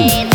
Ooh.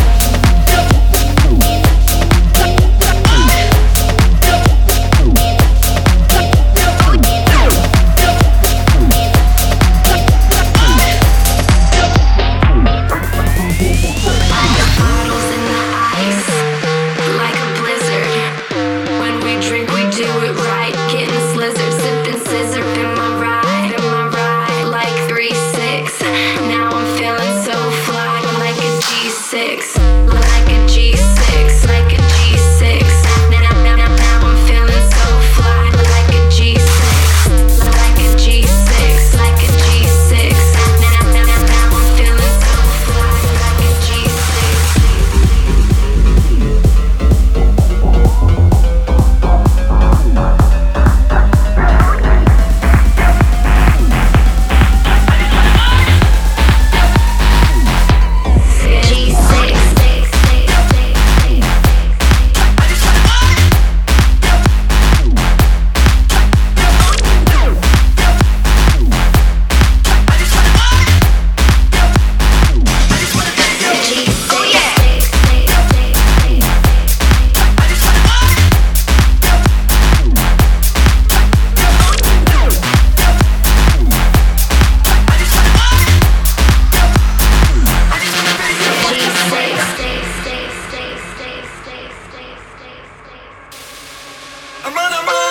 I'm running Bottles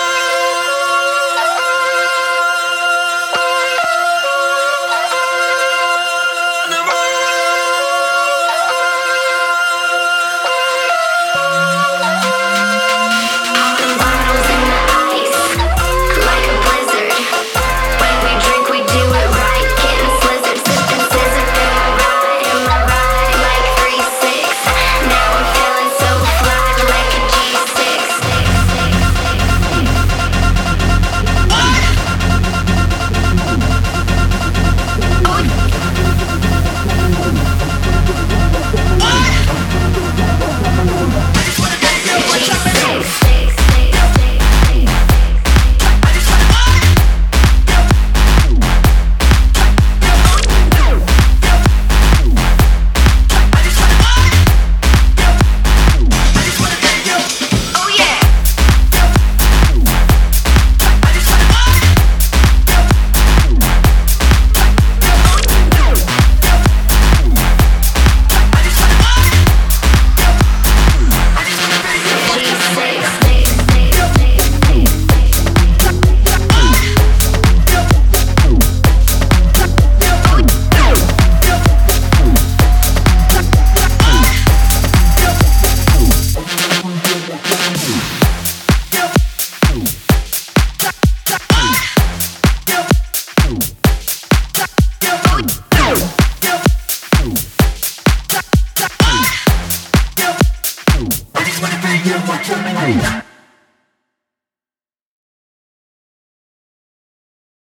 I just wanna be your